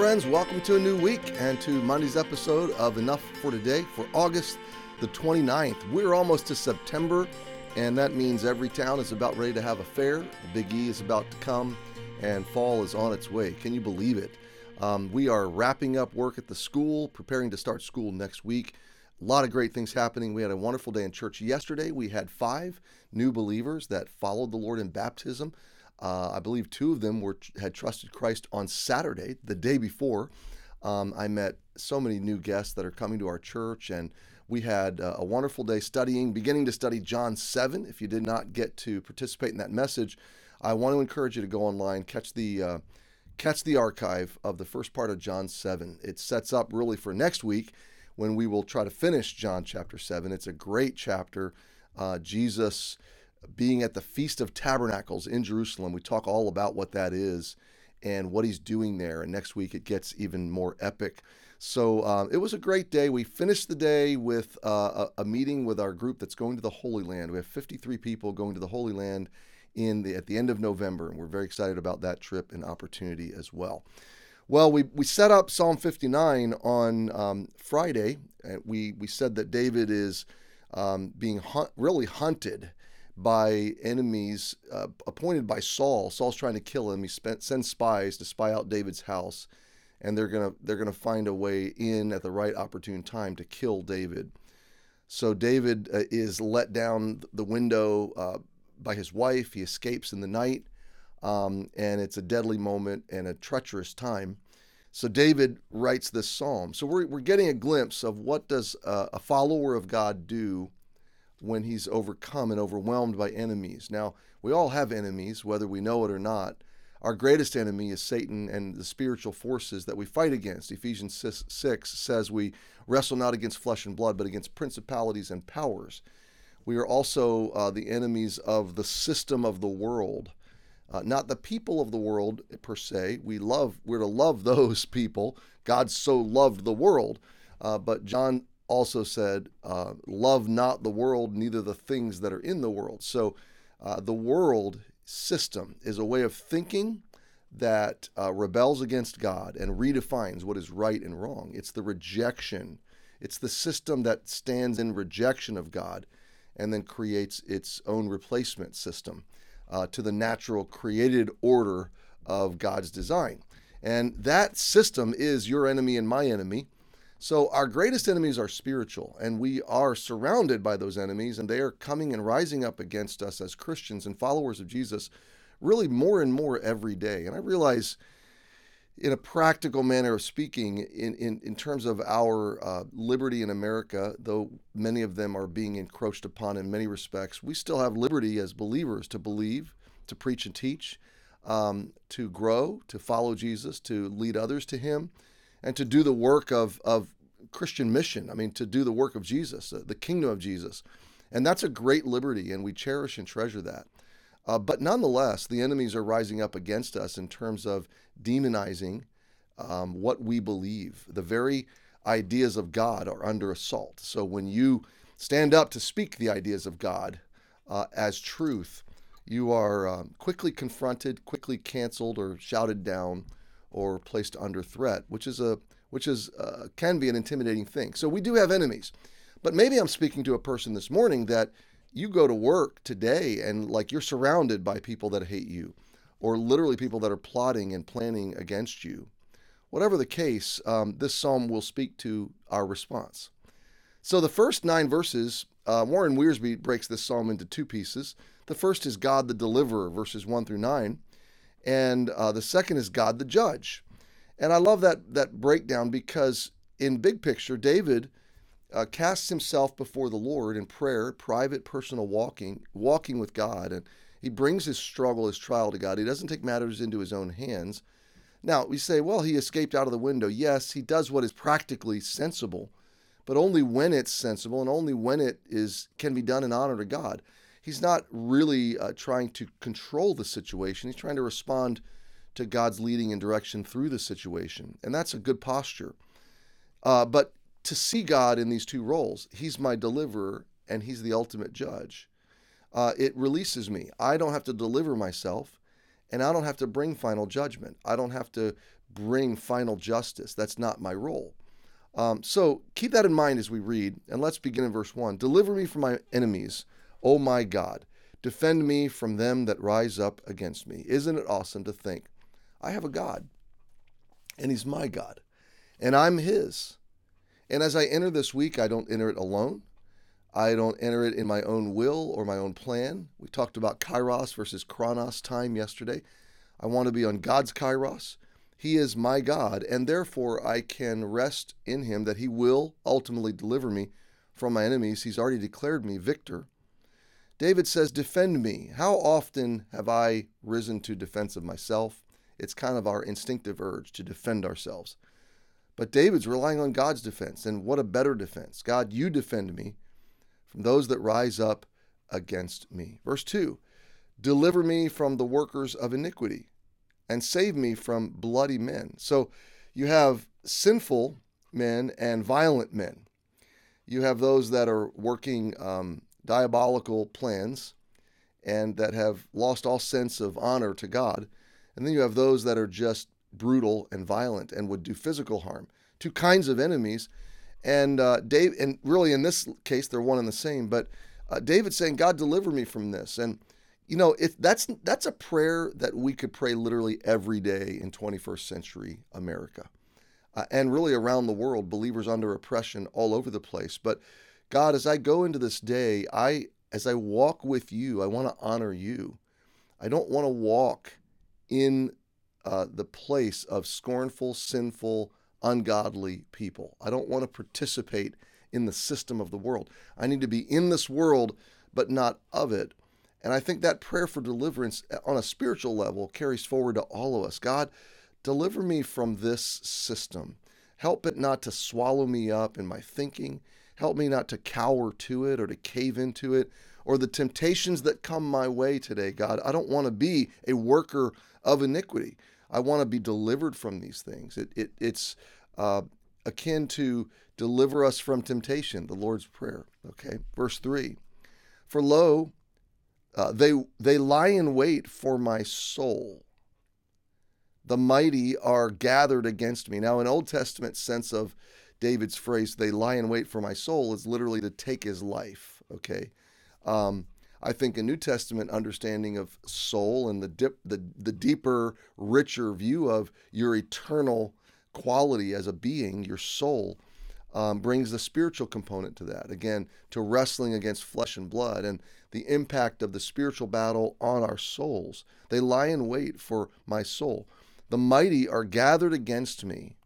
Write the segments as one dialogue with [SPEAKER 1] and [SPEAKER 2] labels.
[SPEAKER 1] friends. Welcome to a new week and to Monday's episode of Enough for Today for August the 29th. We're almost to September, and that means every town is about ready to have a fair. The Big E is about to come, and fall is on its way. Can you believe it? Um, we are wrapping up work at the school, preparing to start school next week. A lot of great things happening. We had a wonderful day in church yesterday. We had five new believers that followed the Lord in baptism. Uh, I believe two of them were had trusted Christ on Saturday, the day before. Um, I met so many new guests that are coming to our church, and we had uh, a wonderful day studying, beginning to study John 7. If you did not get to participate in that message, I want to encourage you to go online, catch the uh, catch the archive of the first part of John 7. It sets up really for next week when we will try to finish John chapter 7. It's a great chapter. Uh, Jesus being at the Feast of Tabernacles in Jerusalem. We talk all about what that is and what he's doing there. And next week it gets even more epic. So uh, it was a great day. We finished the day with uh, a, a, meeting with our group that's going to the Holy Land. We have 53 people going to the Holy Land in the, at the end of November, and we're very excited about that trip and opportunity as well. Well, we, we set up Psalm 59 on um, Friday. And we, we said that David is um, being hunt, really hunted by enemies uh, appointed by Saul. Saul's trying to kill him. He spent, sends spies to spy out David's house, and they're gonna they're gonna find a way in at the right opportune time to kill David. So David uh, is let down the window uh, by his wife. He escapes in the night, um, and it's a deadly moment and a treacherous time. So David writes this psalm. So we're, we're getting a glimpse of what does a follower of God do when he's overcome and overwhelmed by enemies. Now, we all have enemies, whether we know it or not. Our greatest enemy is Satan and the spiritual forces that we fight against. Ephesians 6 says we wrestle not against flesh and blood, but against principalities and powers. We are also uh, the enemies of the system of the world, uh, not the people of the world per se. We love, we're to love those people. God so loved the world. Uh, but John also said, uh, Love not the world, neither the things that are in the world. So uh, the world system is a way of thinking that uh, rebels against God and redefines what is right and wrong. It's the rejection, it's the system that stands in rejection of God and then creates its own replacement system uh, to the natural created order of God's design. And that system is your enemy and my enemy. So, our greatest enemies are spiritual, and we are surrounded by those enemies, and they are coming and rising up against us as Christians and followers of Jesus really more and more every day. And I realize, in a practical manner of speaking, in, in, in terms of our uh, liberty in America, though many of them are being encroached upon in many respects, we still have liberty as believers to believe, to preach and teach, um, to grow, to follow Jesus, to lead others to Him and to do the work of, of Christian mission. I mean, to do the work of Jesus, the kingdom of Jesus. And that's a great liberty, and we cherish and treasure that. Uh, but nonetheless, the enemies are rising up against us in terms of demonizing um, what we believe. The very ideas of God are under assault. So when you stand up to speak the ideas of God uh, as truth, you are um, quickly confronted, quickly canceled, or shouted down or placed under threat, which is a which is uh, can be an intimidating thing. So we do have enemies. But maybe I'm speaking to a person this morning that you go to work today and like you're surrounded by people that hate you or literally people that are plotting and planning against you. Whatever the case, um, this psalm will speak to our response. So the first nine verses, uh, Warren Wiersbe breaks this psalm into two pieces. The first is God the deliverer, verses 1 through 9 and uh, the second is God the judge. And I love that that breakdown because in big picture, David uh, casts himself before the Lord in prayer, private, personal walking, walking with God, and he brings his struggle, his trial to God. He doesn't take matters into his own hands. Now we say, well, he escaped out of the window. Yes, he does what is practically sensible, but only when it's sensible and only when it is can be done in honor to God he's not really uh, trying to control the situation. He's trying to respond to God's leading and direction through the situation. And that's a good posture. Uh, but to see God in these two roles, he's my deliverer and he's the ultimate judge. Uh, it releases me. I don't have to deliver myself and I don't have to bring final judgment. I don't have to bring final justice. That's not my role. Um, so keep that in mind as we read, and let's begin in verse 1. Deliver me from my enemies, O my God. Defend me from them that rise up against me. Isn't it awesome to think I have a God, and He's my God, and I'm His. And as I enter this week, I don't enter it alone. I don't enter it in my own will or my own plan. We talked about kairos versus chronos time yesterday. I want to be on God's kairos. He is my God, and therefore I can rest in Him that He will ultimately deliver me from my enemies. He's already declared me victor. David says, Defend me. How often have I risen to defense of myself? It's kind of our instinctive urge to defend ourselves. But David's relying on God's defense, and what a better defense. God, you defend me from those that rise up against me. Verse 2 Deliver me from the workers of iniquity and save me from bloody men. So you have sinful men and violent men. You have those that are working um, diabolical plans and that have lost all sense of honor to God. And then you have those that are just brutal and violent and would do physical harm. Two kinds of enemies. And uh, Dave, and really in this case, they're one and the same. But uh, David's saying, God, deliver me from this. And you know, if that's that's a prayer that we could pray literally every day in 21st century America, uh, and really around the world, believers under oppression all over the place. But God, as I go into this day, I as I walk with you, I want to honor you. I don't want to walk in uh, the place of scornful, sinful, ungodly people. I don't want to participate in the system of the world. I need to be in this world, but not of it. And I think that prayer for deliverance uh, on a spiritual level carries forward to all of us. God, deliver me from this system. Help it not to swallow me up in my thinking. Help me not to cower to it or to cave into it or the temptations that come my way today, God. I don't want to be a worker of iniquity. I want to be delivered from these things. It, it, it's uh, akin to deliver us from temptation, the Lord's Prayer. Okay, verse 3 For lo, uh, they, they lie in wait for my soul. The mighty are gathered against me. Now, an Old Testament sense of David's phrase, they lie in wait for my soul, is literally to take his life. Okay. Um, I think a New Testament understanding of soul and the dip, the, the deeper, richer view of your eternal quality as a being, your soul, um, brings the spiritual component to that. Again, to wrestling against flesh and blood and the impact of the spiritual battle on our souls. They lie in wait for my soul. The mighty are gathered against me.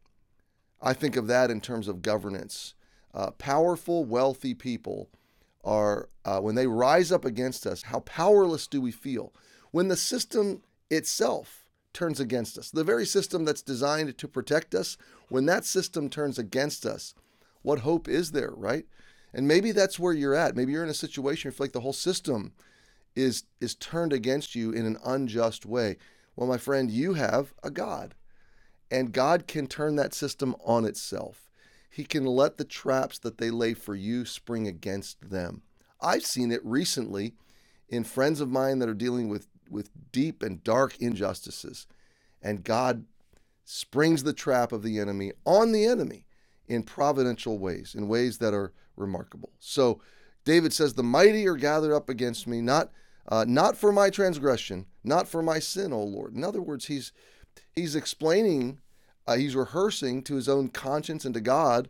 [SPEAKER 1] I think of that in terms of governance. Uh, powerful, wealthy people are, uh, when they rise up against us, how powerless do we feel? When the system itself turns against us, the very system that's designed to protect us, when that system turns against us, what hope is there, right? And maybe that's where you're at. Maybe you're in a situation where you feel like the whole system is is turned against you in an unjust way. Well, my friend, you have a God. And God can turn that system on itself. He can let the traps that they lay for you spring against them. I've seen it recently in friends of mine that are dealing with, with deep and dark injustices. And God springs the trap of the enemy on the enemy in providential ways, in ways that are remarkable. So David says, The mighty are gathered up against me, not, uh, not for my transgression, not for my sin, O Lord. In other words, he's, he's explaining, uh, he's rehearsing to his own conscience and to God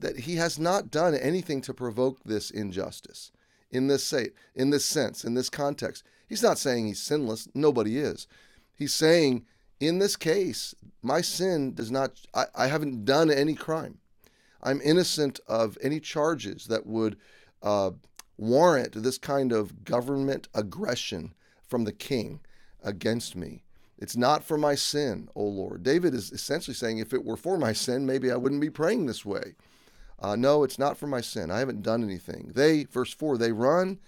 [SPEAKER 1] that he has not done anything to provoke this injustice in this say, in this sense, in this context. He's not saying he's sinless. Nobody is. He's saying in this case, my sin does not, I, I haven't done any crime. I'm innocent of any charges that would uh, warrant this kind of government aggression from the king against me. It's not for my sin, O Lord. David is essentially saying, if it were for my sin, maybe I wouldn't be praying this way. Uh, no, it's not for my sin. I haven't done anything. They, verse 4, they run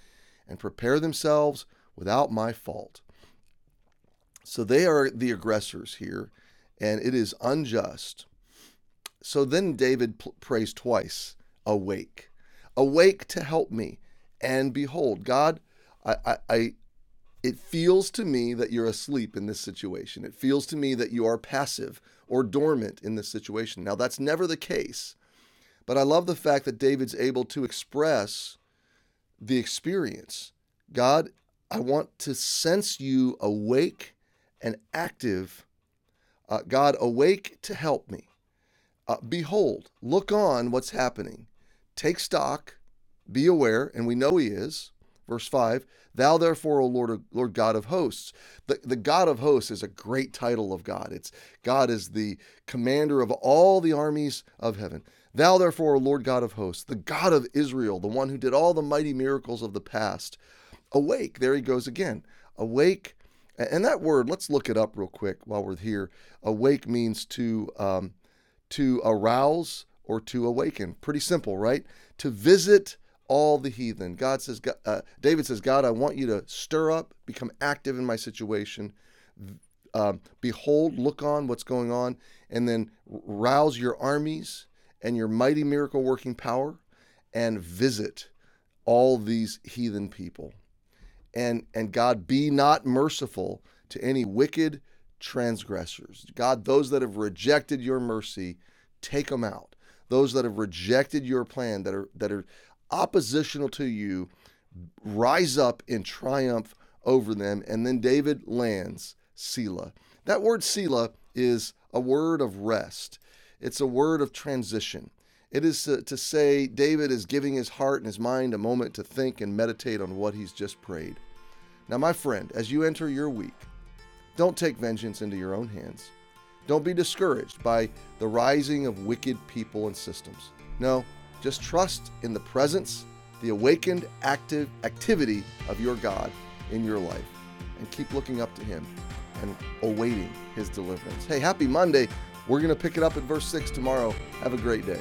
[SPEAKER 1] and prepare themselves without my fault. So they are the aggressors here, and it is unjust. So then David prays twice Awake, awake to help me. And behold, God, I, I, I, it feels to me that you're asleep in this situation. It feels to me that you are passive or dormant in this situation. Now, that's never the case, but I love the fact that David's able to express the experience. God, I want to sense you awake and active. Uh, God, awake to help me. Uh, behold, look on what's happening. Take stock, be aware, and we know He is. Verse 5 Thou therefore, O Lord, Lord God of hosts. The, the God of hosts is a great title of God. It's God is the commander of all the armies of heaven. Thou therefore, O Lord God of hosts, the God of Israel, the one who did all the mighty miracles of the past. Awake. There he goes again. Awake. And that word, let's look it up real quick while we're here. Awake means to um, to arouse or to awaken. Pretty simple, right? To visit all the heathen. God says, uh, David says, God, I want you to stir up, become active in my situation. Um, behold, look on what's going on, and then rouse your armies and your mighty miracle working power and visit all these heathen people. And, and God, be not merciful to any wicked transgressors. God, those that have rejected your mercy, take them out. Those that have rejected your plan, that are that are oppositional to you rise up in triumph over them. And then David lands Selah. That word Selah is a word of rest, it's a word of transition. It is to, to say David is giving his heart and his mind a moment to think and meditate on what he's just prayed. Now, my friend, as you enter your week, don't take vengeance into your own hands. Don't be discouraged by the rising of wicked people and systems. No, just trust in the presence, the awakened active activity of your God in your life and keep looking up to him and awaiting his deliverance. Hey, happy Monday. We're going to pick it up at verse 6 tomorrow. Have a great day.